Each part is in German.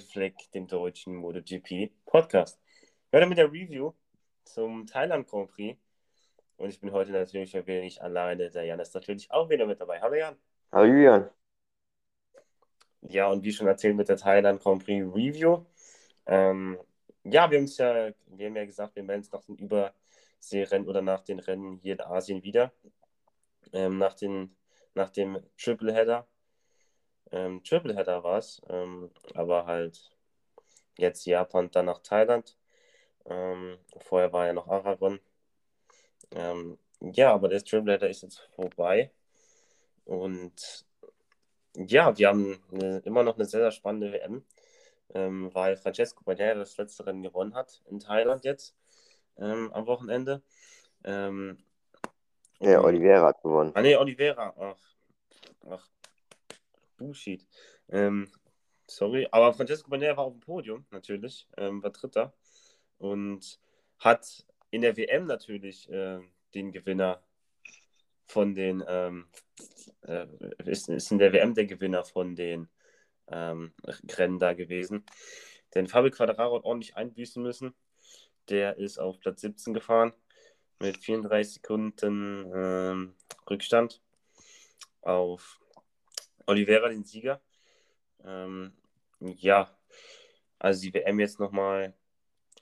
Fleck, dem deutschen MotoGP Podcast. Heute mit der Review zum Thailand Grand Prix. Und ich bin heute natürlich ein wenig alleine. Der Jan ist natürlich auch wieder mit dabei. Hallo Jan. Hallo Julian. Ja, und wie schon erzählt mit der Thailand Grand Prix Review. Ähm, ja, wir haben ja, wir haben ja gesagt, wir melden uns nach den Überseerennen oder nach den Rennen hier in Asien wieder. Ähm, nach, den, nach dem Tripleheader. Ähm, Tripleheader war es, ähm, aber halt jetzt Japan, dann nach Thailand. Ähm, vorher war ja noch Aragon. Ähm, ja, aber der Tripleheader ist jetzt vorbei. Und ja, wir haben eine, immer noch eine sehr, sehr spannende WM, ähm, weil Francesco Bagnaia das letzte Rennen gewonnen hat in Thailand jetzt ähm, am Wochenende. Ähm, ja, Oliveira hat gewonnen. Ah, nee, Oliveira. Ach, ach Bullshit. Ähm, sorry, aber Francesco Bagnaia war auf dem Podium, natürlich, ähm, war Dritter und hat in der WM natürlich äh, den Gewinner von den, ähm, äh, ist, ist in der WM der Gewinner von den ähm, Rennen da gewesen. Denn Fabio Quadraro hat ordentlich einbüßen müssen. Der ist auf Platz 17 gefahren mit 34 Sekunden ähm, Rückstand auf Oliveira, den Sieger. Ähm, ja, also die WM jetzt nochmal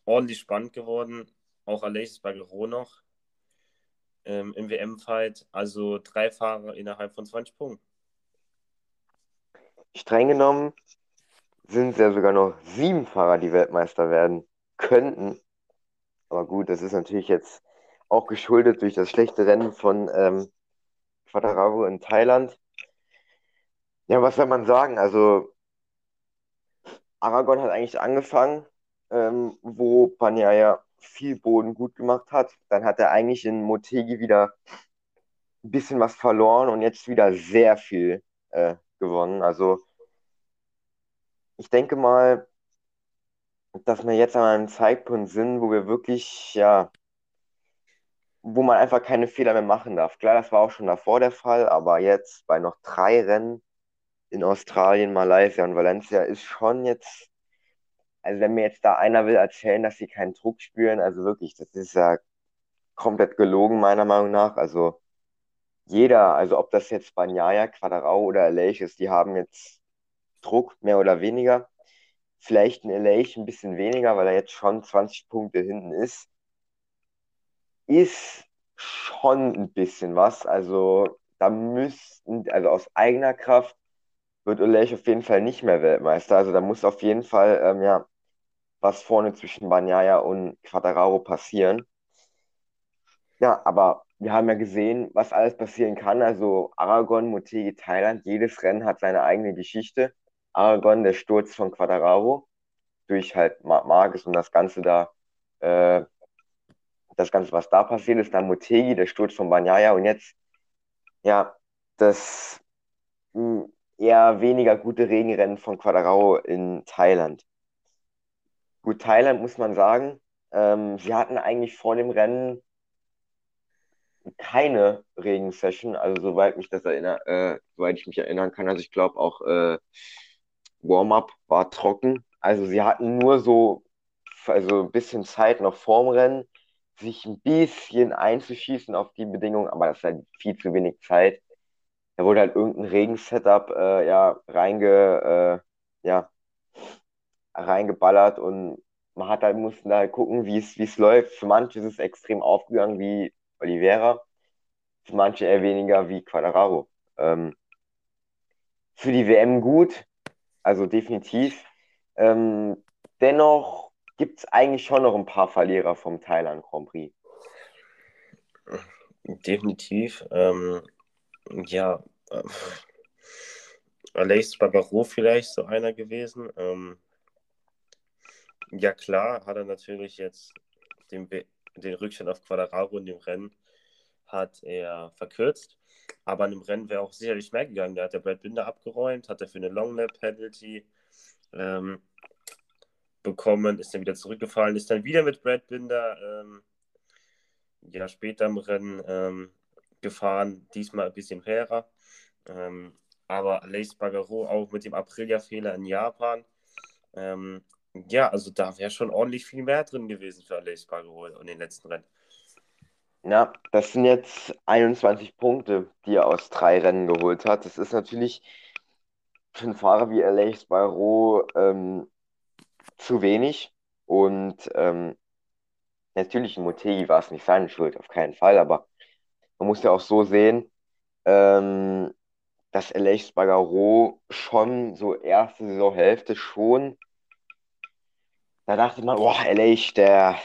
ordentlich spannend geworden. Auch Alexis Bagero noch ähm, im WM-Fight. Also drei Fahrer innerhalb von 20 Punkten. Streng genommen sind es ja sogar noch sieben Fahrer, die Weltmeister werden könnten. Aber gut, das ist natürlich jetzt auch geschuldet durch das schlechte Rennen von ähm, Quadraro in Thailand. Ja, was soll man sagen? Also, Aragon hat eigentlich angefangen, ähm, wo Panyaya viel Boden gut gemacht hat. Dann hat er eigentlich in Motegi wieder ein bisschen was verloren und jetzt wieder sehr viel äh, gewonnen. Also ich denke mal, dass wir jetzt an einem Zeitpunkt sind, wo wir wirklich, ja, wo man einfach keine Fehler mehr machen darf. Klar, das war auch schon davor der Fall, aber jetzt bei noch drei Rennen in Australien, Malaysia und Valencia ist schon jetzt also wenn mir jetzt da einer will erzählen, dass sie keinen Druck spüren, also wirklich, das ist ja komplett gelogen, meiner Meinung nach. Also jeder, also ob das jetzt Banyaya, Quadrao oder Elech ist, die haben jetzt Druck, mehr oder weniger. Vielleicht ein Elech ein bisschen weniger, weil er jetzt schon 20 Punkte hinten ist. Ist schon ein bisschen was. Also da müssten, also aus eigener Kraft wird Ulech auf jeden Fall nicht mehr Weltmeister. Also da muss auf jeden Fall ähm, ja, was vorne zwischen Banyaya und Quadraro passieren. Ja, aber wir haben ja gesehen, was alles passieren kann. Also Aragon, Motegi, Thailand, jedes Rennen hat seine eigene Geschichte. Aragon, der Sturz von Quadraro durch halt Marcus und das Ganze da, äh, das Ganze, was da passiert ist. Dann Motegi, der Sturz von Banyaya und jetzt, ja, das mh, hm, eher weniger gute Regenrennen von Quadraro in Thailand. Gut, Thailand muss man sagen, ähm, sie hatten eigentlich vor dem Rennen keine Regensession, also soweit mich das erinnert, äh, soweit ich mich erinnern kann. Also ich glaube auch äh, Warm-up war trocken. Also sie hatten nur so also ein bisschen Zeit noch vorm Rennen, sich ein bisschen einzuschießen auf die Bedingungen, aber das halt viel zu wenig Zeit. Da wurde halt irgendein Regensetup äh, ja reinge, äh, ja, reingeballert und man hat halt, mussten halt gucken, wie es, läuft. Für manche ist es extrem aufgegangen wie Oliveira, für manche eher weniger wie Quadraro. Ähm, für die WM gut, also definitiv. Ähm, dennoch gibt es eigentlich schon noch ein paar Verlierer vom Thailand Grand Prix. Definitiv. Ähm, ja, äh, Alex Barbaro vielleicht so einer gewesen. Ähm, ja klar, hat er natürlich jetzt den, den Rückstand auf Quadraro in dem Rennen hat er verkürzt. Aber in dem Rennen wäre auch sicherlich mehr gegangen. Da hat der Brad Binder abgeräumt, hat er für eine Long Lap Penalty ähm, bekommen, ist dann wieder zurückgefallen, ist dann wieder mit Brad Binder ähm, ja, später im Rennen ähm, gefahren, diesmal ein bisschen fairer. Ähm, aber Lace Bagaro auch mit dem Aprilia-Fehler in Japan. Ähm, ja, also da wäre schon ordentlich viel mehr drin gewesen für Lace Bagaro in den letzten Rennen. Ja, das sind jetzt 21 Punkte, die er aus drei Rennen geholt hat. Das ist natürlich für einen Fahrer wie Aleix Sparrow ähm, zu wenig. Und ähm, natürlich Motegi war es nicht seine Schuld, auf keinen Fall. Aber man muss ja auch so sehen, ähm, dass Aleix Sparrow schon so erste Saisonhälfte schon, da dachte man, boah, Aleix, der,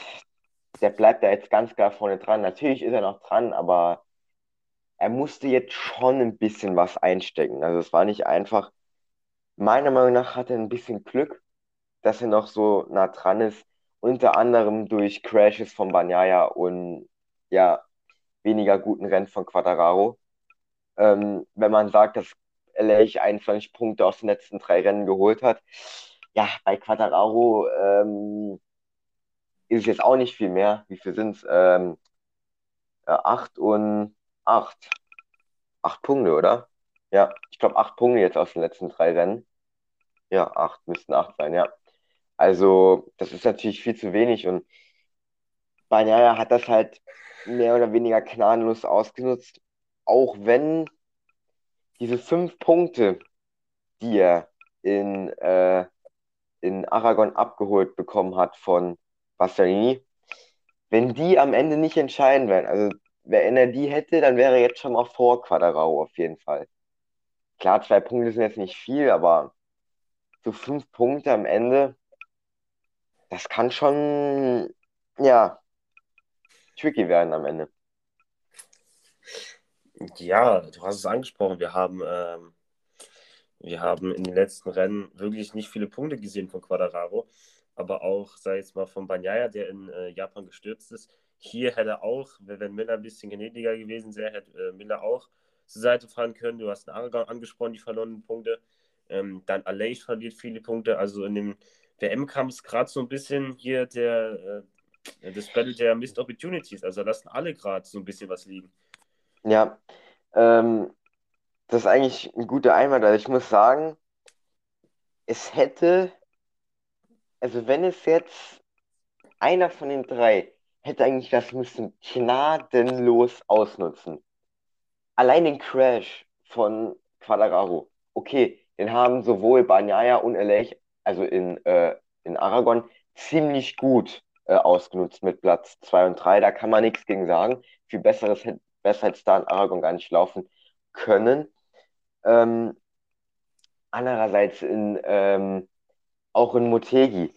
der bleibt da jetzt ganz klar vorne dran. Natürlich ist er noch dran, aber er musste jetzt schon ein bisschen was einstecken. Also es war nicht einfach. Meiner Meinung nach hat er ein bisschen Glück, dass er noch so nah dran ist. Unter anderem durch Crashes von Banyaya und ja, weniger guten Rennen von Quadraro. Ähm, wenn man sagt, dass LA 21 Punkte aus den letzten drei Rennen geholt hat. Ja, bei Quadraro ähm, ist es jetzt auch nicht viel mehr. Wie viel sind es? Ähm, ja, acht und acht. Acht Punkte, oder? Ja, ich glaube acht Punkte jetzt aus den letzten drei Rennen. Ja, acht müssten acht sein, ja. Also, das ist natürlich viel zu wenig und Banyaya hat das halt mehr oder weniger gnadenlos ausgenutzt. Auch wenn diese fünf Punkte, die er in, äh, in Aragon abgeholt bekommen hat von Bastianini, wenn die am Ende nicht entscheiden werden, also wenn er die hätte, dann wäre er jetzt schon mal vor Quadrao auf jeden Fall. Klar, zwei Punkte sind jetzt nicht viel, aber so fünf Punkte am Ende, das kann schon, ja, tricky werden am Ende. Ja, du hast es angesprochen. Wir haben, ähm, wir haben in den letzten Rennen wirklich nicht viele Punkte gesehen von Quadraro aber auch, sei jetzt mal von Banyaya, der in äh, Japan gestürzt ist. Hier hätte auch, wenn Miller ein bisschen gnädiger gewesen wäre, hätte äh, Miller auch zur Seite fahren können. Du hast einen Aragon angesprochen, die verlorenen Punkte. Ähm, dann Aleix verliert viele Punkte. Also in dem WM-Kampf gerade so ein bisschen hier der, äh, das Battle der Missed Opportunities. Also lassen alle gerade so ein bisschen was liegen. Ja, ähm, das ist eigentlich ein guter Einwand. Also ich muss sagen, es hätte also wenn es jetzt einer von den drei hätte eigentlich das müssen gnadenlos ausnutzen. Allein den Crash von Quadraro. Okay, den haben sowohl Banyaya und Elech, also in, äh, in Aragon, ziemlich gut äh, ausgenutzt mit Platz 2 und 3. Da kann man nichts gegen sagen. Viel besseres besser hätte es da in Aragon gar nicht laufen können. Ähm, andererseits in ähm, auch in Motegi.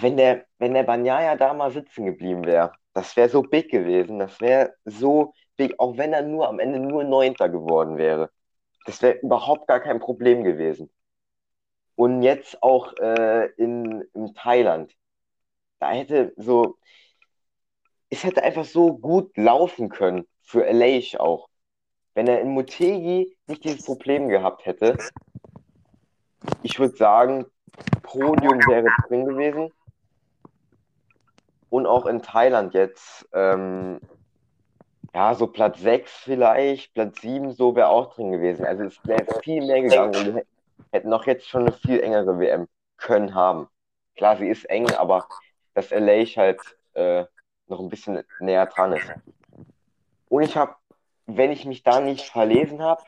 Wenn der, wenn der Banyaya da mal sitzen geblieben wäre, das wäre so big gewesen. Das wäre so big, auch wenn er nur am Ende nur Neunter geworden wäre. Das wäre überhaupt gar kein Problem gewesen. Und jetzt auch äh, in, in Thailand. Hätte so, es hätte einfach so gut laufen können für Aleix auch. Wenn er in Motegi nicht dieses Problem gehabt hätte, ich würde sagen, Podium wäre drin gewesen. Und auch in Thailand jetzt, ähm, ja, so Platz 6 vielleicht, Platz 7, so wäre auch drin gewesen. Also es wäre viel mehr gegangen und wir hätten noch jetzt schon eine viel engere WM können haben. Klar, sie ist eng, aber dass LA halt äh, noch ein bisschen näher dran ist. Und ich habe, wenn ich mich da nicht verlesen habe,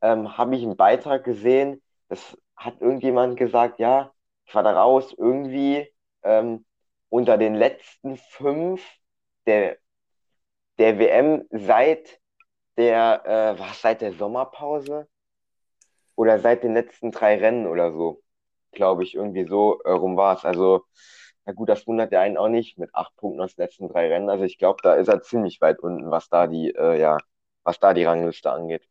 ähm, habe ich einen Beitrag gesehen, das hat irgendjemand gesagt, ja, Quadraus irgendwie ähm, unter den letzten fünf der, der WM seit der, äh, was, seit der Sommerpause oder seit den letzten drei Rennen oder so, glaube ich, irgendwie so äh, rum war es. Also, na gut, das wundert ja einen auch nicht mit acht Punkten aus den letzten drei Rennen. Also ich glaube, da ist er ziemlich weit unten, was da die, äh, ja, was da die Rangliste angeht.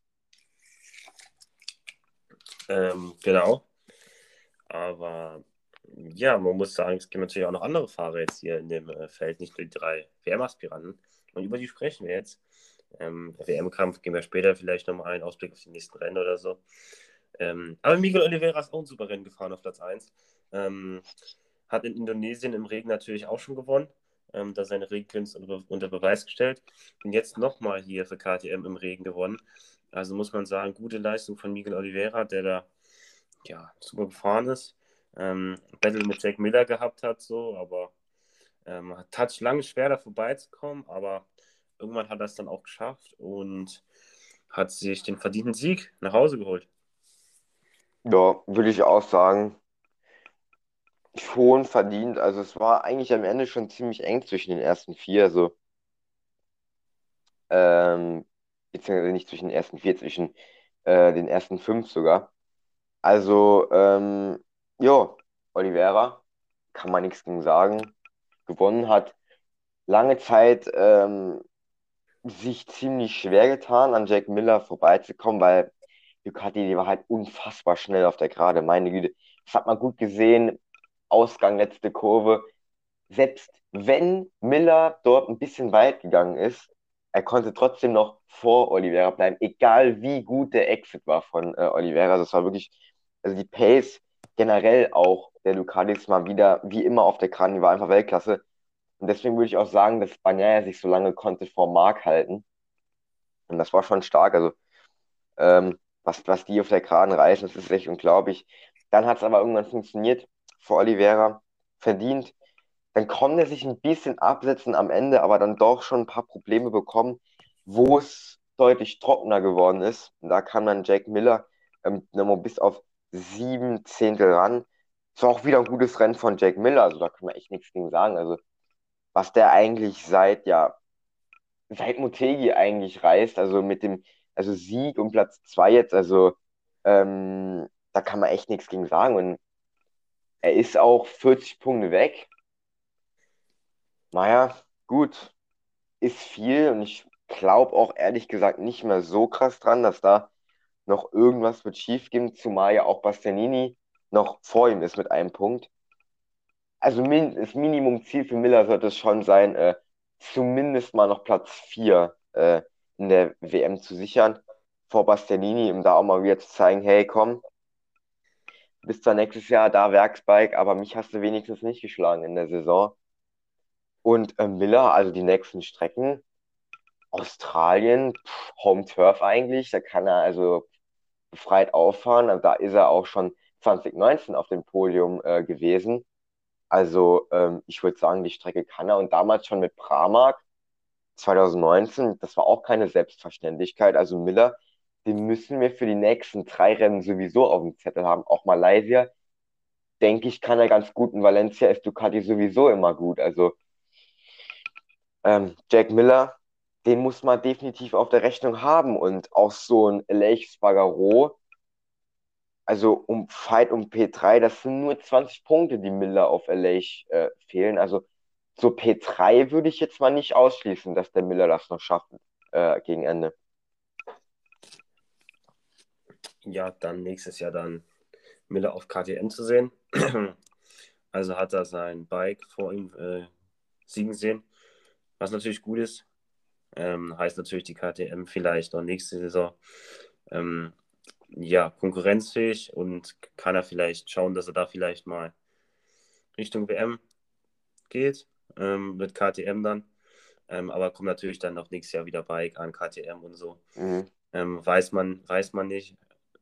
Ähm, genau. Aber ja, man muss sagen, es gibt natürlich auch noch andere Fahrer jetzt hier in dem äh, Feld, nicht nur die drei WM-Aspiranten. Und über die sprechen wir jetzt. Ähm, WM-Kampf gehen wir später vielleicht nochmal einen Ausblick auf die nächsten Rennen oder so. Ähm, aber Miguel Oliveira ist auch ein super Rennen gefahren auf Platz 1. Ähm, hat in Indonesien im Regen natürlich auch schon gewonnen, ähm, da seine Regenkünste unter, unter Beweis gestellt. Und jetzt nochmal hier für KTM im Regen gewonnen. Also muss man sagen, gute Leistung von Miguel Oliveira, der da ja, super gefahren ist. Ähm, Battle mit Jack Miller gehabt hat, so, aber ähm, hat lange schwer da vorbeizukommen, aber irgendwann hat er es dann auch geschafft und hat sich den verdienten Sieg nach Hause geholt. Ja, würde ich auch sagen. Schon verdient. Also es war eigentlich am Ende schon ziemlich eng zwischen den ersten vier. Also, ähm, beziehungsweise nicht zwischen den ersten vier, zwischen äh, den ersten fünf sogar. Also, ähm, ja, Oliveira, kann man nichts gegen sagen. Gewonnen hat lange Zeit ähm, sich ziemlich schwer getan, an Jack Miller vorbeizukommen, weil Ducati, die war halt unfassbar schnell auf der Gerade. Meine Güte, das hat man gut gesehen. Ausgang, letzte Kurve. Selbst wenn Miller dort ein bisschen weit gegangen ist, er konnte trotzdem noch vor Oliveira bleiben, egal wie gut der Exit war von äh, Oliveira. Das war wirklich, also die Pace generell auch der Ducatis mal wieder, wie immer auf der Kran, die war einfach Weltklasse. Und deswegen würde ich auch sagen, dass Bagnaia sich so lange konnte vor Mark halten. Und das war schon stark. Also, ähm, was, was die auf der Kran reißen, das ist echt unglaublich. Dann hat es aber irgendwann funktioniert für Oliveira, verdient. Dann konnte er sich ein bisschen absetzen am Ende, aber dann doch schon ein paar Probleme bekommen, wo es deutlich trockener geworden ist. Und da kam dann Jake Miller ähm, bis auf sieben Zehntel ran. Es war auch wieder ein gutes Rennen von Jake Miller, also da kann man echt nichts gegen sagen. Also was der eigentlich seit, ja, seit Motegi eigentlich reißt, also mit dem, also Sieg und Platz 2 jetzt, also ähm, da kann man echt nichts gegen sagen. Und er ist auch 40 Punkte weg. Naja, gut, ist viel und ich glaube auch ehrlich gesagt nicht mehr so krass dran, dass da noch irgendwas wird schief gehen, zumal ja auch Bastianini noch vor ihm ist mit einem Punkt. Also das Minimumziel für Miller sollte es schon sein, äh, zumindest mal noch Platz 4 äh, in der WM zu sichern. Vor Bastianini, um da auch mal wieder zu zeigen, hey, komm, bis dann nächstes Jahr da Werksbike, aber mich hast du wenigstens nicht geschlagen in der Saison. Und äh, Miller, also die nächsten Strecken, Australien, pff, Home Turf eigentlich, da kann er also befreit auffahren. Also da ist er auch schon 2019 auf dem Podium äh, gewesen. Also ähm, ich würde sagen, die Strecke kann er und damals schon mit Pramac 2019, das war auch keine Selbstverständlichkeit. Also Miller, den müssen wir für die nächsten drei Rennen sowieso auf dem Zettel haben. Auch Malaysia, denke ich, kann er ganz gut. In Valencia ist Ducati sowieso immer gut. Also ähm, Jack Miller, den muss man definitiv auf der Rechnung haben. Und auch so ein Elech Spargaro, also um Fight um P3, das sind nur 20 Punkte, die Miller auf LA äh, fehlen. Also so P3 würde ich jetzt mal nicht ausschließen, dass der Miller das noch schafft äh, gegen Ende. Ja, dann nächstes Jahr dann Miller auf KTM zu sehen. also hat er sein Bike vor ihm äh, siegen sehen, was natürlich gut ist. Ähm, heißt natürlich die KTM vielleicht auch nächste Saison ähm, ja, konkurrenzfähig und kann er vielleicht schauen, dass er da vielleicht mal Richtung WM geht, ähm, mit KTM dann. Ähm, aber kommt natürlich dann noch nächstes Jahr wieder Bike an KTM und so. Mhm. Ähm, weiß, man, weiß man nicht.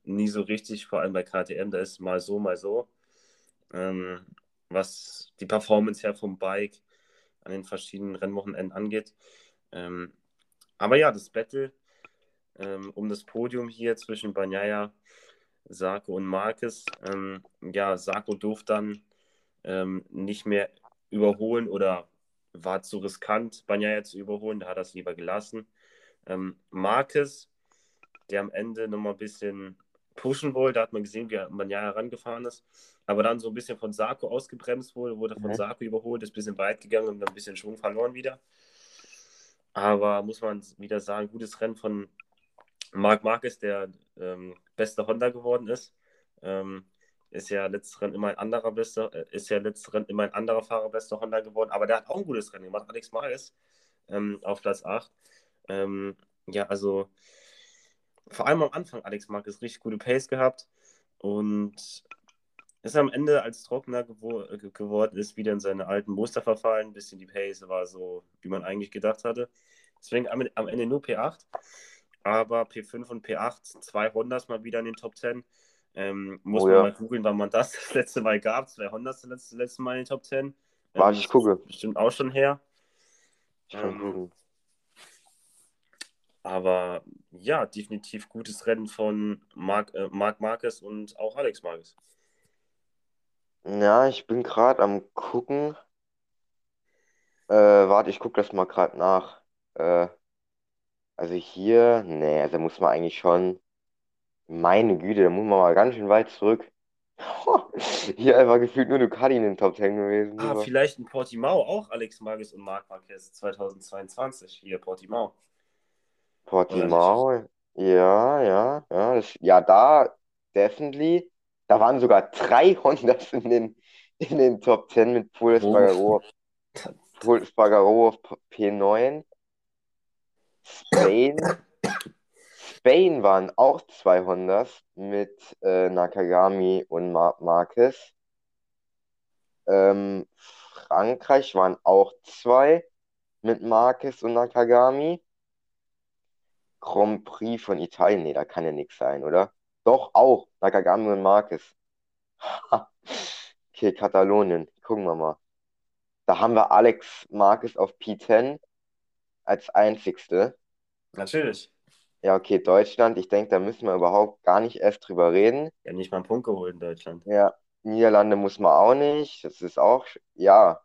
Nie so richtig, vor allem bei KTM, da ist mal so, mal so. Ähm, was die Performance her vom Bike an den verschiedenen Rennwochenenden angeht. Ähm, aber ja, das Battle ähm, um das Podium hier zwischen Banyaya, Sarko und Marquez. Ähm, ja, Sarko durfte dann ähm, nicht mehr überholen oder war zu riskant, Banyaya zu überholen, da hat er es lieber gelassen. Ähm, Marquez, der am Ende nochmal ein bisschen pushen wollte, da hat man gesehen, wie er Banyaya herangefahren ist, aber dann so ein bisschen von Sarko ausgebremst wurde, wurde von mhm. Sarko überholt, ist ein bisschen weit gegangen und dann ein bisschen Schwung verloren wieder. Aber muss man wieder sagen, gutes Rennen von Marc Marquez, der ähm, beste Honda geworden ist. Ähm, ist ja letztes Rennen immer ein anderer bester, äh, ist ja letztes Rennen immer ein anderer Fahrer bester Honda geworden, aber der hat auch ein gutes Rennen gemacht, Alex Marquez ähm, auf Platz 8. Ähm, ja, also vor allem am Anfang Alex Marquez richtig gute Pace gehabt und ist am Ende, als trockener gewo äh, geworden ist, wieder in seine alten Muster verfallen. Ein bisschen die Pace war so, wie man eigentlich gedacht hatte. Deswegen am, am Ende nur P8, aber P5 und P8, zwei Hondas mal wieder in den Top 10. Ähm, muss oh, man ja. mal googeln, wann man das das letzte Mal gab. Zwei Hondas das letzte, letzte Mal in den Top 10. Ähm, Warte, ich gucke. Bestimmt auch schon her. Ähm, aber ja, definitiv gutes Rennen von Marc, äh, Marc Marquez und auch Alex Marquez. Ja, ich bin gerade am gucken. Äh, warte, ich gucke das mal gerade nach. Äh, also hier, nee, da muss man eigentlich schon. Meine Güte, da muss man mal ganz schön weit zurück. Hier einfach gefühlt nur Ducati in den Top 10 gewesen. Ah, aber- vielleicht in Portimao auch Alex Marquez und Marc Marquez 2022. Hier, Portimao. Portimao, ja, ja, ja. Das, ja, da definitely. Da waren sogar drei Hondas in den, in den Top 10 mit Paul Espargaro, Paul Espargaro auf P9. Spain. Spain waren auch zwei Hondas mit äh, Nakagami und Mar Marquez. Ähm, Frankreich waren auch zwei mit Marquez und Nakagami. Grand Prix von Italien, nee, da kann ja nichts sein, oder? Doch, auch. Nakagami und Marquez. okay, Katalonien. Gucken wir mal. Da haben wir Alex Marquez auf P10 als einzigste. Natürlich. Ja, okay, Deutschland. Ich denke, da müssen wir überhaupt gar nicht erst drüber reden. Ja, nicht mal einen Punkt geholt in Deutschland. Ja, Niederlande muss man auch nicht. Das ist auch, ja.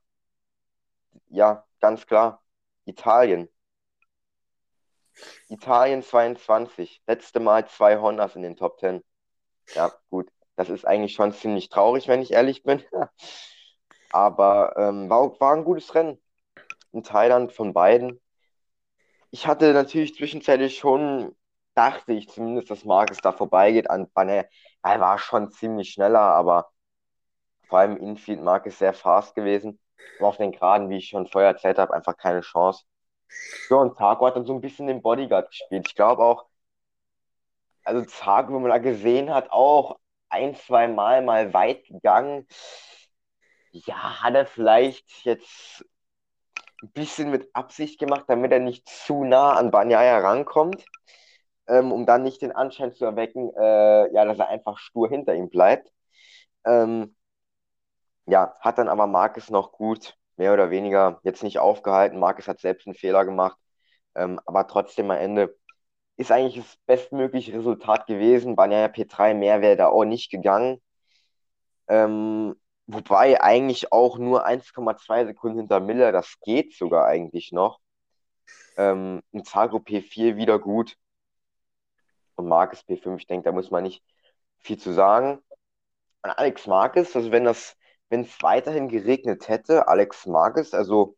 Ja, ganz klar. Italien. Italien 22. Letzte Mal zwei Hondas in den Top 10. Ja, gut. Das ist eigentlich schon ziemlich traurig, wenn ich ehrlich bin. Aber ähm, war, war ein gutes Rennen. In Thailand von beiden. Ich hatte natürlich zwischenzeitlich schon, dachte ich zumindest, dass Marcus da vorbeigeht an Banner. Er war schon ziemlich schneller, aber vor allem Infield Marcus sehr fast gewesen. Aber auf den Geraden, wie ich schon vorher erzählt habe, einfach keine Chance. Ja, und Taco hat dann so ein bisschen den Bodyguard gespielt. Ich glaube auch, also Taco, wo man da gesehen hat, auch ein, zwei Mal mal weit gegangen. Ja, hat er vielleicht jetzt ein bisschen mit Absicht gemacht, damit er nicht zu nah an Banyaya rankommt, ähm, um dann nicht den Anschein zu erwecken, äh, ja, dass er einfach stur hinter ihm bleibt. Ähm, ja, hat dann aber Marcus noch gut, mehr oder weniger, jetzt nicht aufgehalten. Marcus hat selbst einen Fehler gemacht, ähm, aber trotzdem am Ende ist eigentlich das bestmögliche Resultat gewesen. Banyaya P3, mehr wäre da auch nicht gegangen. Ähm, wobei eigentlich auch nur 1,2 Sekunden hinter Miller, das geht sogar eigentlich noch. Ähm, ein Zago P4 wieder gut. Und Marcus P5, ich denke, da muss man nicht viel zu sagen. An Alex Marcus, also wenn das, wenn es weiterhin geregnet hätte, Alex Marcus, also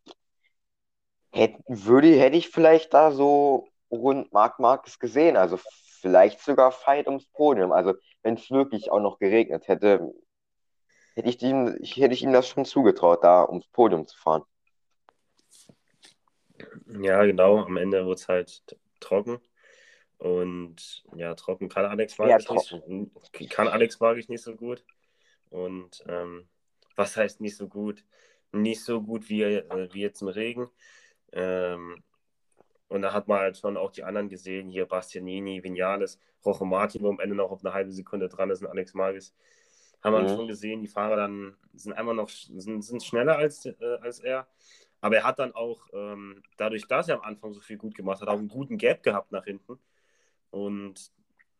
hätte, würde, hätte ich vielleicht da so rund Marc Marcus gesehen. Also vielleicht sogar Fight ums Podium. Also wenn es wirklich auch noch geregnet hätte, hätte ich ihm, hätte ich ihm das schon zugetraut, da ums Podium zu fahren. Ja, genau. Am Ende wurde es halt trocken. Und ja, trocken kann Alex mag Ja, ich nicht, kann Alex mag ich nicht so gut. Und ähm, was heißt nicht so gut? Nicht so gut wie, äh, wie jetzt im Regen. Ähm, und da hat man halt schon auch die anderen gesehen, hier Bastianini, Vinales, Rojo Martin, wo am Ende noch auf eine halbe Sekunde dran ist und Alex Magis. Haben wir Mhm. schon gesehen, die Fahrer dann sind einmal noch sind, sind schneller als, äh, als er. Aber er hat dann auch, ähm, dadurch, dass er am Anfang so viel gut gemacht hat, auch einen guten Gap gehabt nach hinten. Und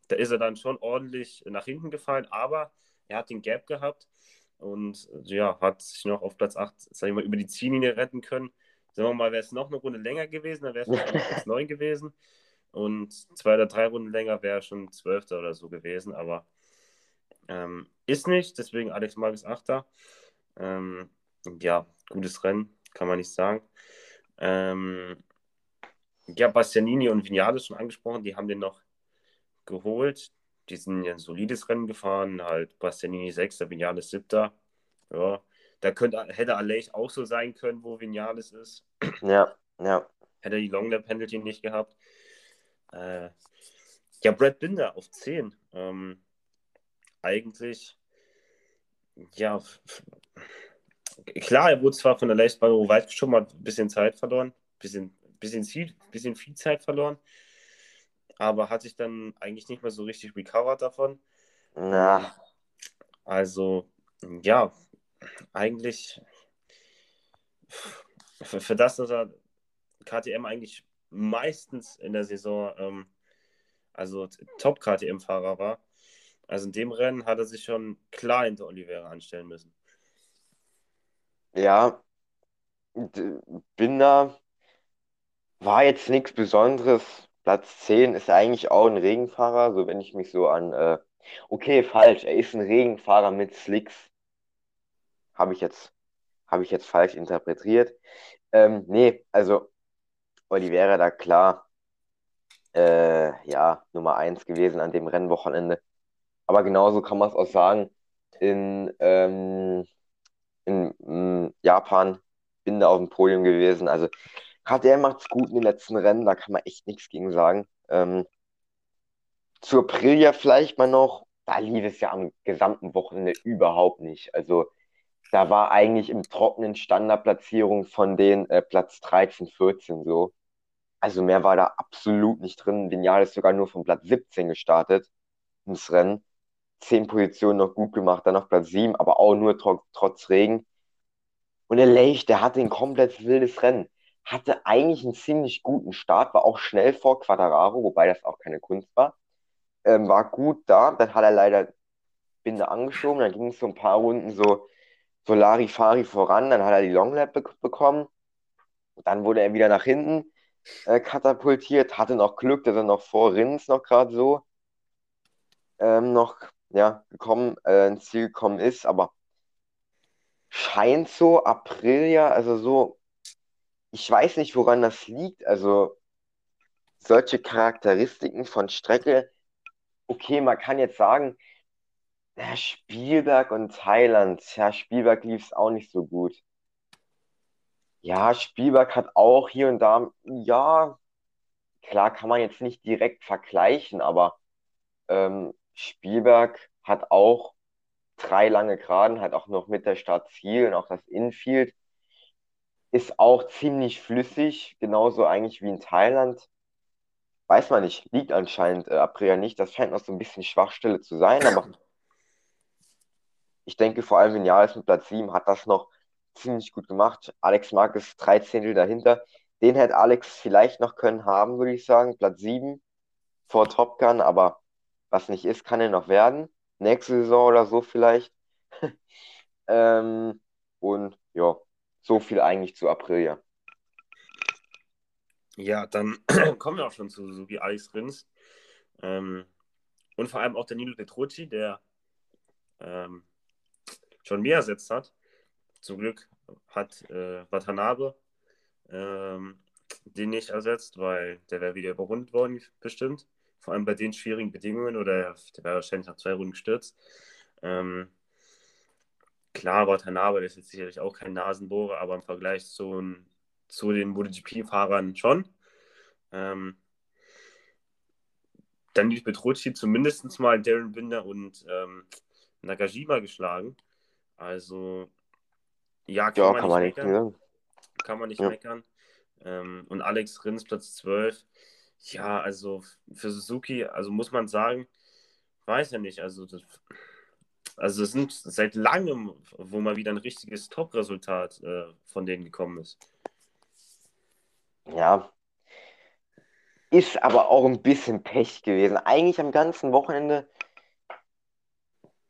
da ist er dann schon ordentlich nach hinten gefallen, aber er hat den Gap gehabt und ja, hat sich noch auf Platz 8, sag ich mal, über die Ziellinie retten können. Sagen wir mal, wäre es noch eine Runde länger gewesen, dann wäre es wahrscheinlich Platz 9 gewesen. Und zwei oder drei Runden länger wäre schon Zwölfter oder so gewesen, aber ähm, ist nicht, deswegen Alex Marquez Achter. Ähm, ja, gutes Rennen, kann man nicht sagen. Ähm, ja, Bastianini und Vinales schon angesprochen, die haben den noch geholt. Die sind ja ein solides Rennen gefahren, halt Bastianini 6, Vinales 7. Ja, da könnte, hätte Aleix auch so sein können, wo Vinales ist. Ja, ja. Hätte er die Longlap Penalty nicht gehabt. Äh, ja, Brad Binder auf 10. Ähm, eigentlich, ja, klar, er wurde zwar von der Leistbahn weit geschoben, hat ein bisschen Zeit verloren, bisschen, bisschen, viel, bisschen viel Zeit verloren, aber hat sich dann eigentlich nicht mehr so richtig recovered davon. Na. Also, ja, eigentlich für, für das, dass er KTM eigentlich meistens in der Saison, ähm, also Top-KTM-Fahrer war, also in dem Rennen hat er sich schon klar hinter Oliveira anstellen müssen. Ja, Binder war jetzt nichts Besonderes. Platz 10 ist eigentlich auch ein Regenfahrer, so wenn ich mich so an. Äh, okay, falsch, er ist ein Regenfahrer mit Slicks. Habe ich jetzt, ich jetzt falsch interpretiert. Ähm, nee, also Oliveira da klar, äh, ja, Nummer 1 gewesen an dem Rennwochenende. Aber genauso kann man es auch sagen, in, ähm, in, in mm, Japan bin da auf dem Podium gewesen. Also KTM macht es gut in den letzten Rennen, da kann man echt nichts gegen sagen. Ähm, zur Aprilia vielleicht mal noch, da lief es ja am gesamten Wochenende überhaupt nicht. Also da war eigentlich im trockenen Standardplatzierung von den äh, Platz 13, 14 so. Also mehr war da absolut nicht drin. Lineal ist sogar nur von Platz 17 gestartet ins Rennen. Zehn Positionen noch gut gemacht, dann noch Platz 7, aber auch nur tr trotz Regen. Und der Leich, der hatte ein komplett wildes Rennen. Hatte eigentlich einen ziemlich guten Start, war auch schnell vor Quadraro, wobei das auch keine Kunst war. Ähm, war gut da, dann hat er leider Binde angeschoben, dann ging es so ein paar Runden so Solari Fari voran, dann hat er die Longlap be bekommen. Dann wurde er wieder nach hinten äh, katapultiert, hatte noch Glück, dass er noch vor Rins noch gerade so ähm, noch ja, gekommen, äh, ins Ziel gekommen ist, aber scheint so, April ja, also so, ich weiß nicht, woran das liegt, also solche Charakteristiken von Strecke, okay, man kann jetzt sagen, ja, Spielberg und Thailand, ja, Spielberg lief es auch nicht so gut. Ja, Spielberg hat auch hier und da, ja, klar kann man jetzt nicht direkt vergleichen, aber ähm, Spielberg hat auch drei lange Geraden, hat auch noch mit der Start Ziel und auch das Infield ist auch ziemlich flüssig, genauso eigentlich wie in Thailand. Weiß man nicht, liegt anscheinend äh, Aprilia nicht. Das scheint noch so ein bisschen Schwachstelle zu sein, aber ich denke vor allem Vinales mit Platz 7 hat das noch ziemlich gut gemacht. Alex Marquez drei Zehntel dahinter. Den hätte Alex vielleicht noch können haben, würde ich sagen. Platz 7 vor Top Gun, aber was nicht ist, kann er noch werden. Nächste Saison oder so vielleicht. ähm, und ja, so viel eigentlich zu Aprilia. Ja, dann kommen wir auch schon zu Suzuki Alex Rins. Ähm, und vor allem auch Danilo Petrucci, der ähm, schon mehr ersetzt hat. Zum Glück hat äh, Watanabe ähm, den nicht ersetzt, weil der wäre wieder überrundet worden, bestimmt vor allem bei den schwierigen Bedingungen oder der wäre wahrscheinlich nach zwei Runden gestürzt. Ähm, klar, Watanabe ist jetzt sicherlich auch kein Nasenbohrer, aber im Vergleich zu, zu den MotoGP-Fahrern schon. Ähm, dann die Petrucci zumindest mal Darren Binder und ähm, Nakajima geschlagen. Also, ja, kann, ja, man, kann nicht man nicht meckern. Kann man nicht ja. meckern. Ähm, und Alex Rins Platz 12 ja, also für Suzuki, also muss man sagen, weiß ja nicht, also das, also es sind seit langem, wo mal wieder ein richtiges Top-Resultat äh, von denen gekommen ist. Ja, ist aber auch ein bisschen Pech gewesen. Eigentlich am ganzen Wochenende,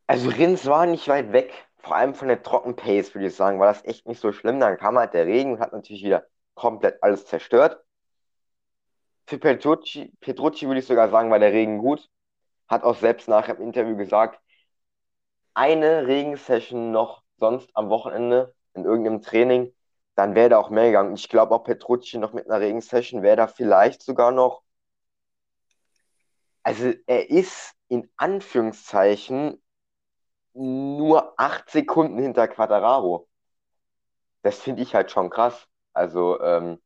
also Rins war nicht weit weg, vor allem von der Trockenpace, würde ich sagen, war das echt nicht so schlimm. Dann kam halt der Regen und hat natürlich wieder komplett alles zerstört. Für Petrucci, Petrucci würde ich sogar sagen, war der Regen gut. Hat auch selbst nachher im Interview gesagt, eine Regensession noch sonst am Wochenende in irgendeinem Training, dann wäre da auch mehr gegangen. Ich glaube auch Petrucci noch mit einer Regensession wäre da vielleicht sogar noch Also er ist in Anführungszeichen nur acht Sekunden hinter Quattararo. Das finde ich halt schon krass. Also, ähm,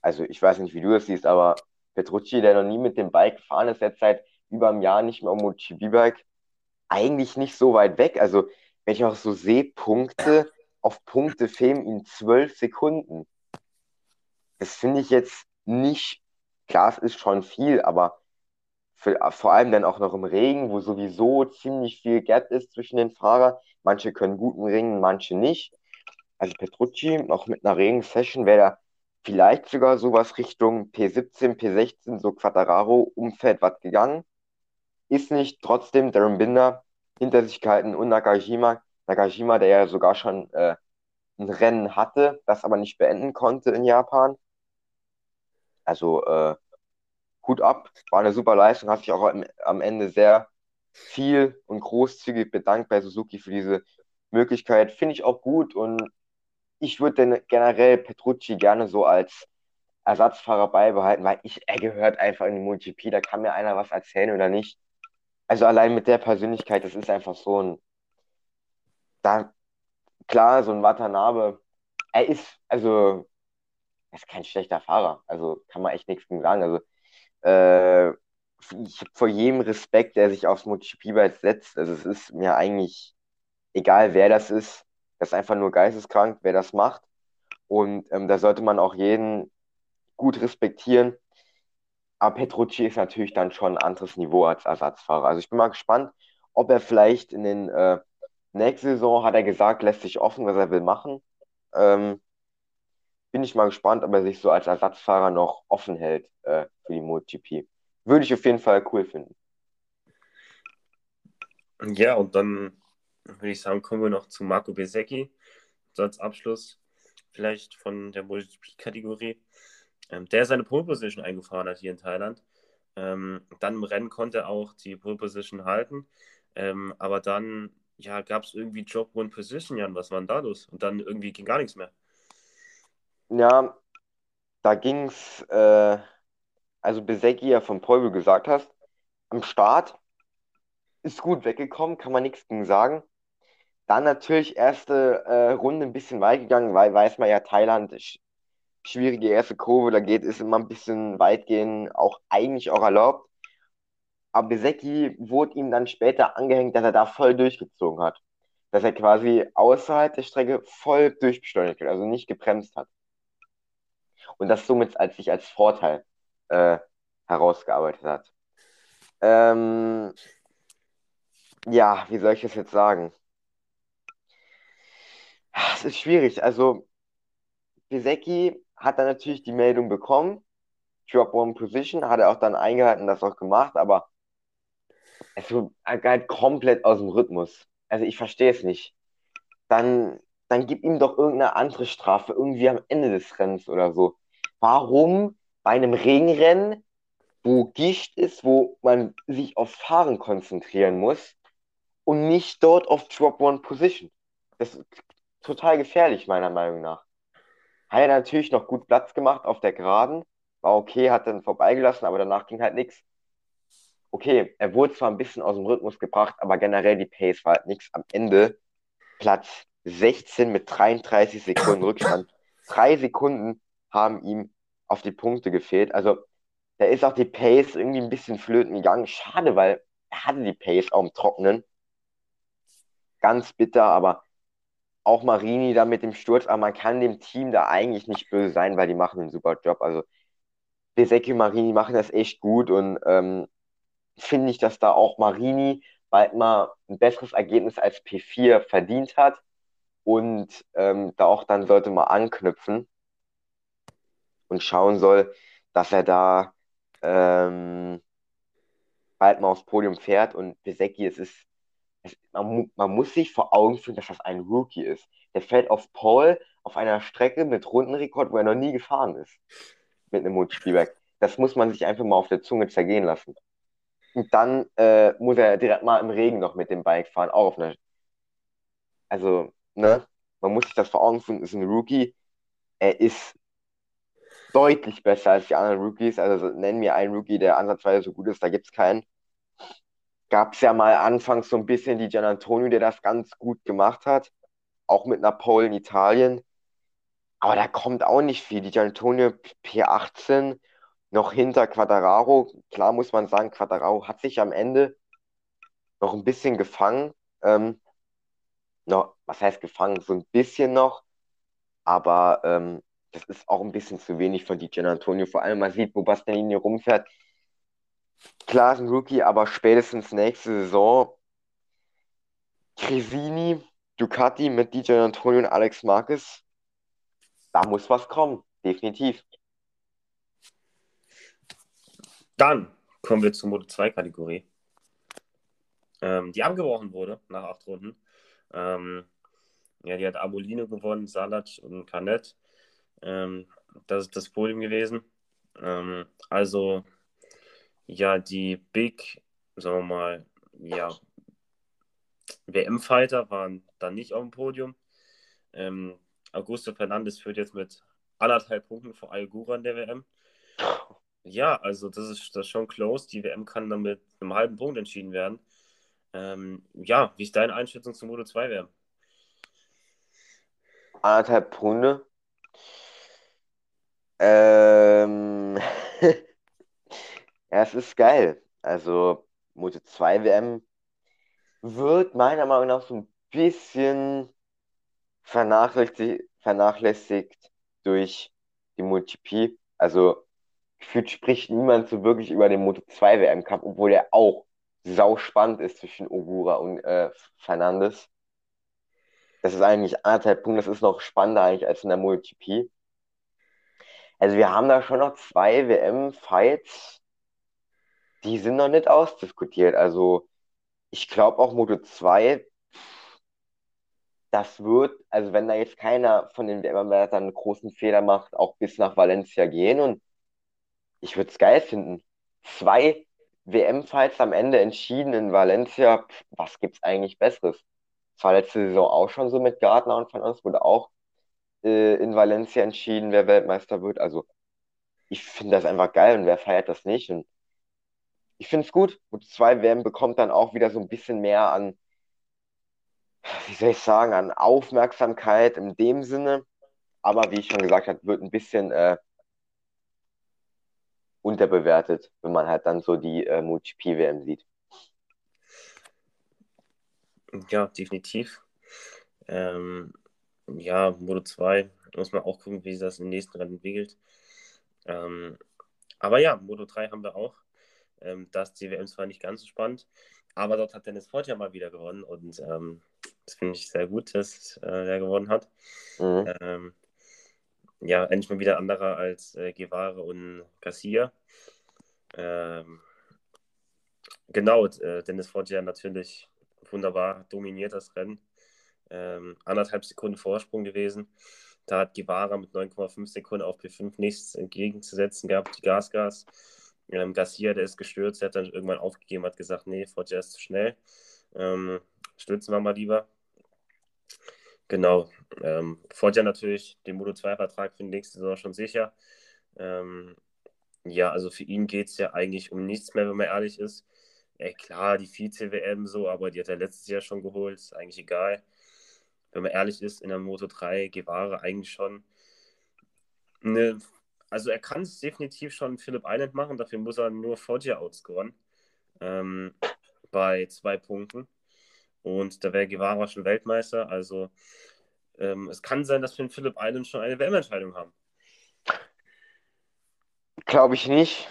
also ich weiß nicht, wie du das siehst, aber Petrucci, der noch nie mit dem Bike gefahren ist, jetzt seit über einem Jahr nicht mehr um MotoGP-Bike, eigentlich nicht so weit weg. Also, wenn ich auch so sehe, Punkte auf Punkte fehlen ihm zwölf Sekunden. Das finde ich jetzt nicht, klar, es ist schon viel, aber für, vor allem dann auch noch im Regen, wo sowieso ziemlich viel Gap ist zwischen den Fahrern. Manche können gut im Regen, manche nicht. Also Petrucci, auch mit einer Regen-Session, wäre da vielleicht sogar sowas Richtung P17, P16, so Quattararo-Umfeld was gegangen. Ist nicht trotzdem Darren Binder hinter sich gehalten und Nakajima. Nakajima, der ja sogar schon äh, ein Rennen hatte, das aber nicht beenden konnte in Japan. Also äh, Hut ab, war eine super Leistung, hat sich auch am, am Ende sehr viel und großzügig bedankt bei Suzuki für diese Möglichkeit. Finde ich auch gut und ich würde generell Petrucci gerne so als Ersatzfahrer beibehalten, weil ich, er gehört einfach in die MotoGP, da kann mir einer was erzählen oder nicht. Also allein mit der Persönlichkeit, das ist einfach so ein, da, klar, so ein Watanabe, er ist, also, er ist kein schlechter Fahrer, also kann man echt nichts gegen sagen, also, äh, ich habe vor jedem Respekt, der sich aufs MotoGP-Bike setzt, also es ist mir eigentlich egal, wer das ist, das ist einfach nur geisteskrank, wer das macht. Und ähm, da sollte man auch jeden gut respektieren. Aber Petrucci ist natürlich dann schon ein anderes Niveau als Ersatzfahrer. Also ich bin mal gespannt, ob er vielleicht in den äh, nächsten Saison, hat er gesagt, lässt sich offen, was er will machen. Ähm, bin ich mal gespannt, ob er sich so als Ersatzfahrer noch offen hält äh, für die MotoGP. Würde ich auf jeden Fall cool finden. Ja, und dann würde ich sagen, kommen wir noch zu Marco Besecchi. So als Abschluss vielleicht von der MotoGP-Kategorie. Ähm, der seine Pole Position eingefahren hat hier in Thailand. Ähm, dann im Rennen konnte er auch die Pole Position halten. Ähm, aber dann ja, gab es irgendwie Job One Position, Jan. Was war denn da los? Und dann irgendwie ging gar nichts mehr. Ja, da ging es, äh, also Besecki ja von Paul, gesagt hast, am Start ist gut weggekommen, kann man nichts gegen sagen. Dann natürlich erste äh, Runde ein bisschen weit gegangen, weil weiß man ja, Thailand, schwierige erste Kurve, da geht es immer ein bisschen weit gehen, auch eigentlich auch erlaubt. Aber Besecki wurde ihm dann später angehängt, dass er da voll durchgezogen hat. Dass er quasi außerhalb der Strecke voll durchbeschleunigt hat, also nicht gebremst hat. Und das somit als sich als Vorteil äh, herausgearbeitet hat. Ähm, ja, wie soll ich das jetzt sagen? Es ist schwierig. Also, Pisecki hat dann natürlich die Meldung bekommen. Drop One Position, hat er auch dann eingehalten, das auch gemacht, aber es war halt komplett aus dem Rhythmus. Also ich verstehe es nicht. Dann, dann gib ihm doch irgendeine andere Strafe, irgendwie am Ende des Rennens oder so. Warum bei einem Ringrennen, wo Gicht ist, wo man sich auf Fahren konzentrieren muss und nicht dort auf Drop One Position? Das total gefährlich, meiner Meinung nach. Hat er natürlich noch gut Platz gemacht auf der Geraden, war okay, hat dann vorbeigelassen, aber danach ging halt nichts. Okay, er wurde zwar ein bisschen aus dem Rhythmus gebracht, aber generell die Pace war halt nichts. Am Ende Platz 16 mit 33 Sekunden Rückstand. Drei Sekunden haben ihm auf die Punkte gefehlt. Also da ist auch die Pace irgendwie ein bisschen flöten gegangen. Schade, weil er hatte die Pace auch im Trockenen. Ganz bitter, aber auch Marini da mit dem Sturz, aber man kann dem Team da eigentlich nicht böse sein, weil die machen einen super Job. Also Besecki und Marini machen das echt gut und ähm, finde ich, dass da auch Marini bald mal ein besseres Ergebnis als P4 verdient hat und ähm, da auch dann sollte man anknüpfen und schauen soll, dass er da ähm, bald mal aufs Podium fährt und Besecki, es ist man, man, muss sich vor Augen führen, dass das ein Rookie ist. Der fährt auf Paul auf einer Strecke mit Rundenrekord, wo er noch nie gefahren ist. Mit einem Multispielwerk. Das muss man sich einfach mal auf der Zunge zergehen lassen. Und dann äh, muss er direkt mal im Regen noch mit dem Bike fahren, auch auf einer. Also, ne? Man muss sich das vor Augen führen, ist ein Rookie. Er ist deutlich besser als die anderen Rookies. Also nennen mir einen Rookie, der ansatzweise so gut ist, da gibt es keinen. Gab es ja mal anfangs so ein bisschen die Gian Antonio, der das ganz gut gemacht hat. Auch mit einer Pole in Italien. Aber da kommt auch nicht viel. Die Gian Antonio P18 noch hinter Quadraro. Klar muss man sagen, Quadraro hat sich am Ende noch ein bisschen gefangen. Ähm, noch, was heißt gefangen? So ein bisschen noch. Aber ähm, das ist auch ein bisschen zu wenig von DJ Antonio. Vor allem, man sieht, wo Bastianini rumfährt. Klar ist ein Rookie, aber spätestens nächste Saison Cresini, Ducati mit DJ Antonio und Alex Marquez. Da muss was kommen, definitiv. Dann kommen wir zur Moto 2 Kategorie, ähm, die abgebrochen wurde nach acht Runden. Ähm, ja, die hat Abolino gewonnen, Salat und Canet. Ähm, das ist das Podium gewesen. Ähm, also, ja, die Big, sagen wir mal, ja, WM-Fighter waren dann nicht auf dem Podium. Ähm, Augusto Fernandes führt jetzt mit anderthalb Punkten vor Algura in der WM. Ja, also das ist, das ist schon close. Die WM kann dann mit einem halben Punkt entschieden werden. Ähm, ja, wie ist deine Einschätzung zum Moto 2 WM? Anderthalb Punkte. Ähm, ja, es ist geil. Also, Moto 2 WM wird meiner Meinung nach so ein bisschen vernachlässigt, vernachlässigt durch die MotoGP. Also, gefühlt spricht niemand so wirklich über den Moto 2 WM-Kampf, obwohl er auch sau spannend ist zwischen Ogura und äh, Fernandes. Das ist eigentlich anderthalb Punkte, das ist noch spannender eigentlich als in der MotoGP. Also wir haben da schon noch zwei WM-Fights, die sind noch nicht ausdiskutiert. Also ich glaube auch Moto 2, das wird, also wenn da jetzt keiner von den WM-Wärtern einen großen Fehler macht, auch bis nach Valencia gehen und ich würde es geil finden. Zwei WM-Fights am Ende entschieden in Valencia, was gibt's eigentlich Besseres? Das war letzte Saison auch schon so mit Gardner und von uns wurde auch äh, in Valencia entschieden, wer Weltmeister wird. Also ich finde das einfach geil und wer feiert das nicht? Und ich finde es gut. Und zwei WM bekommt dann auch wieder so ein bisschen mehr an, wie soll ich sagen, an Aufmerksamkeit in dem Sinne. Aber wie ich schon gesagt habe, wird ein bisschen äh, unterbewertet, wenn man halt dann so die äh, MotoGP-WM sieht. Ja, definitiv. Ähm, ja, Moto 2 muss man auch gucken, wie sich das in den nächsten Rennen entwickelt. Ähm, aber ja, Moto 3 haben wir auch. Ähm, das CWM zwar nicht ganz so spannend, aber dort hat Dennis Ford ja mal wieder gewonnen und ähm, das finde ich sehr gut, dass äh, er gewonnen hat. Mhm. Ähm, ja, endlich mal wieder anderer als äh, Guevara und Garcia. Ähm, genau, äh, Dennis Ford ja natürlich wunderbar dominiert das Rennen ähm, anderthalb Sekunden Vorsprung gewesen. Da hat Guevara mit 9,5 Sekunden auf P5 nichts entgegenzusetzen gehabt, die Gasgas. Ähm, Garcia, der ist gestürzt, der hat dann irgendwann aufgegeben, hat gesagt, nee, Foggia ist zu schnell. Ähm, stürzen wir mal lieber. Genau. Ähm, Foggia natürlich den Moto 2-Vertrag für die nächste Saison schon sicher. Ähm, ja, also für ihn geht es ja eigentlich um nichts mehr, wenn man ehrlich ist. Ey, klar, die Vize-WM so, aber die hat er letztes Jahr schon geholt, ist eigentlich egal wenn man ehrlich ist, in der Moto 3 Guevara eigentlich schon eine, also er kann es definitiv schon Philipp Island machen, dafür muss er nur Foggia outscoren ähm, bei zwei Punkten. Und da wäre Guevara schon Weltmeister, also ähm, es kann sein, dass wir in Philipp Island schon eine WM-Entscheidung haben. Glaube ich nicht.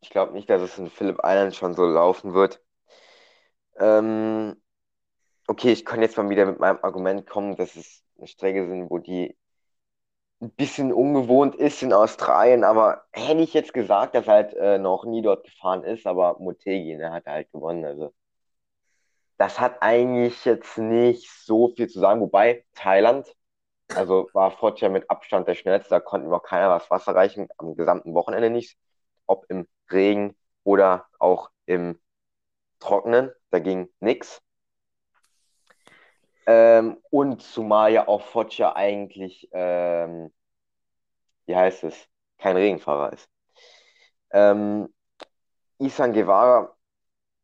Ich glaube nicht, dass es in Philipp Island schon so laufen wird. Ähm, okay, ich kann jetzt mal wieder mit meinem Argument kommen, dass es Strecke sind, wo die ein bisschen ungewohnt ist in Australien, aber hätte ich jetzt gesagt, dass er halt äh, noch nie dort gefahren ist, aber Motegi, ne, hat halt gewonnen. Also das hat eigentlich jetzt nicht so viel zu sagen, wobei Thailand, also war Foggia mit Abstand der schnellste, da konnte noch keiner was Wasser reichen, am gesamten Wochenende nicht, ob im Regen oder auch im Trockenen, da ging nichts. Ähm, und zumal ja auch Foggia eigentlich, ähm, wie heißt es, kein Regenfahrer ist. Ähm, Isan Guevara,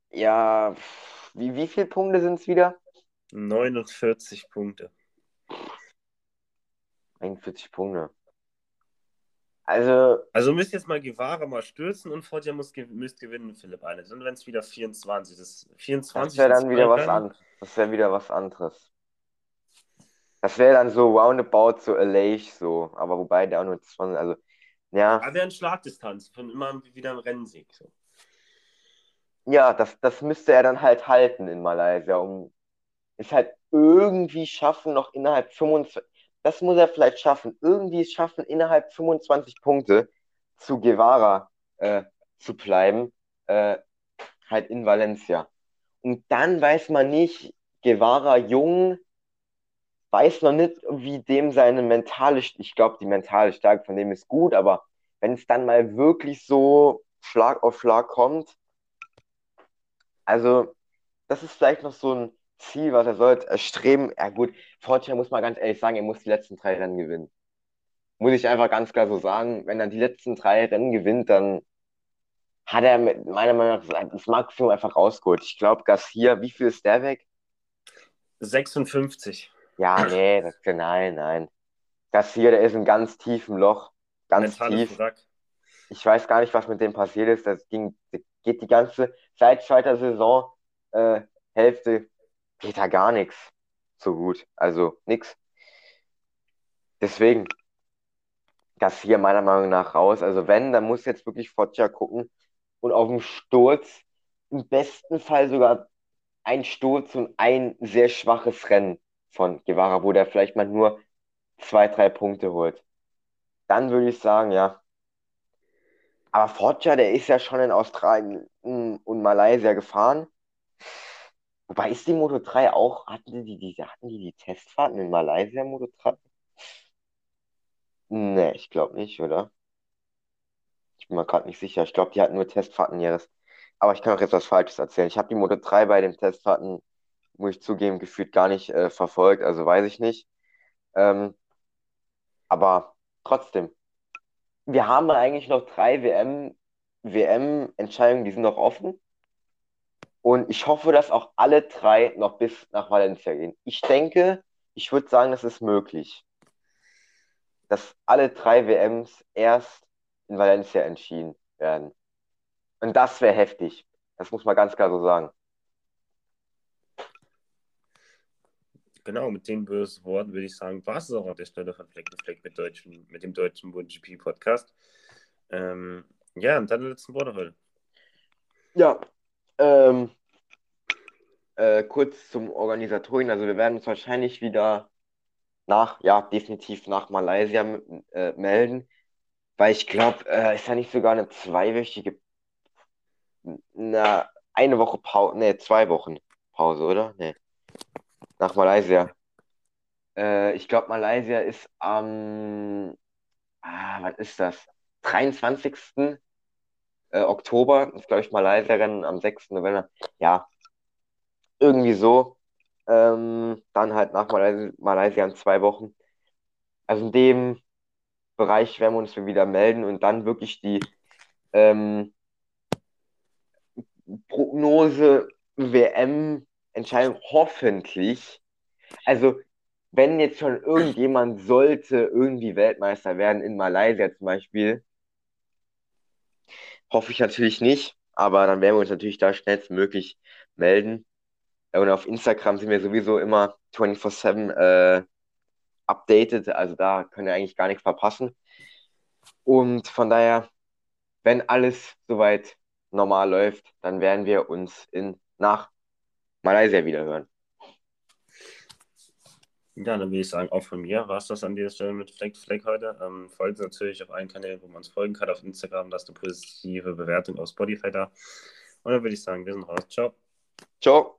ja, wie, wie viele Punkte sind es wieder? 49 Punkte. 41 Punkte. Also. Also müsst jetzt mal Guevara mal stürzen und Foggia muss, müsst gewinnen, Philipp eine. Dann wären es wieder 24. Das, 24 das wäre dann wieder was anderes. Das wäre wieder was anderes. Das wäre dann so roundabout so Alage so. Aber wobei der auch nur 20, also. Ja. Aber wäre ein Schlagdistanz von immer wieder ein Rennsieg. So. Ja, das, das müsste er dann halt halten in Malaysia, um es halt irgendwie schaffen, noch innerhalb 25, das muss er vielleicht schaffen, irgendwie es schaffen, innerhalb 25 Punkte zu Guevara äh, zu bleiben, äh, halt in Valencia. Und dann weiß man nicht, Guevara jung, weiß noch nicht, wie dem seine mentale, ich glaube, die mentale Stärke von dem ist gut, aber wenn es dann mal wirklich so Schlag auf Schlag kommt, also das ist vielleicht noch so ein Ziel, was er sollte erstreben. Ja gut, Fortune muss man ganz ehrlich sagen, er muss die letzten drei Rennen gewinnen. Muss ich einfach ganz klar so sagen. Wenn er die letzten drei Rennen gewinnt, dann hat er mit, meiner Meinung nach das Maximum einfach rausgeholt. Ich glaube, Garcia, wie viel ist der weg? 56. Ja, nee, das, nein, nein. Garcia, der ist in ganz tiefem Loch. Ganz tief. Wrack. Ich weiß gar nicht, was mit dem passiert ist. Das ging, das geht die ganze, seit zweiter Saison, äh, Hälfte geht da gar nichts so gut. Also nichts. Deswegen, das hier meiner Meinung nach raus. Also wenn, dann muss jetzt wirklich Foggia gucken und auf dem Sturz im besten Fall sogar ein Sturz und ein sehr schwaches Rennen von Guevara, wo der vielleicht mal nur zwei, drei Punkte holt. Dann würde ich sagen, ja. Aber Foggia, der ist ja schon in Australien und Malaysia gefahren. Wobei ist die Moto 3 auch, hatten die, die, hatten die die Testfahrten in Malaysia Moto 3? Nee, ich glaube nicht, oder? Ich bin mir gerade nicht sicher. Ich glaube, die hatten nur Testfahrten ihres. Aber ich kann auch jetzt was Falsches erzählen. Ich habe die Moto 3 bei den Testfahrten, muss ich zugeben, gefühlt gar nicht äh, verfolgt, also weiß ich nicht. Ähm, aber trotzdem. Wir haben eigentlich noch drei WM, WM-Entscheidungen, die sind noch offen. Und ich hoffe, dass auch alle drei noch bis nach Valencia gehen. Ich denke, ich würde sagen, das ist möglich. Dass alle drei WMs erst in Valencia entschieden werden. Und das wäre heftig. Das muss man ganz klar so sagen. Genau, mit den bösen Worten würde ich sagen, war es auch an der Stelle von Fleck Fleck mit, deutschen, mit dem deutschen MotoGP Podcast. Ähm, ja, und dann die letzten Worte heute. Ja, ähm, äh, kurz zum Organisatorien. Also wir werden uns wahrscheinlich wieder nach, ja, definitiv nach Malaysia äh, melden, weil ich glaube, äh, ist ja nicht sogar eine zweiwöchige, na, eine Woche Pause, ne, zwei Wochen Pause, oder? Ne, nach Malaysia. Äh, ich glaube, Malaysia ist am, ah, was ist das? 23. Äh, Oktober, ist glaube ich Malaysia-Rennen am 6. November. Ja, irgendwie so. Ähm, dann halt nach Malaysia, Malaysia in zwei Wochen. Also in dem Bereich werden wir uns wieder melden und dann wirklich die ähm, Prognose WM-Entscheidung hoffentlich. Also wenn jetzt schon irgendjemand sollte irgendwie Weltmeister werden in Malaysia zum Beispiel, hoffe ich natürlich nicht, aber dann werden wir uns natürlich da schnellstmöglich melden. Und auf Instagram sind wir sowieso immer 24-7 äh, updated, also da könnt ihr eigentlich gar nichts verpassen. Und von daher, wenn alles soweit normal läuft, dann werden wir uns in, nach Malaysia wieder hören. Ja, dann würde ich sagen, auch von mir war es das an dieser Stelle mit Fleck Fleck heute. Ähm, folgt natürlich auf allen Kanälen, wo man uns folgen kann. Auf Instagram lasst eine positive Bewertung auf Spotify da. Und dann würde ich sagen, wir sind raus. Ciao. Ciao.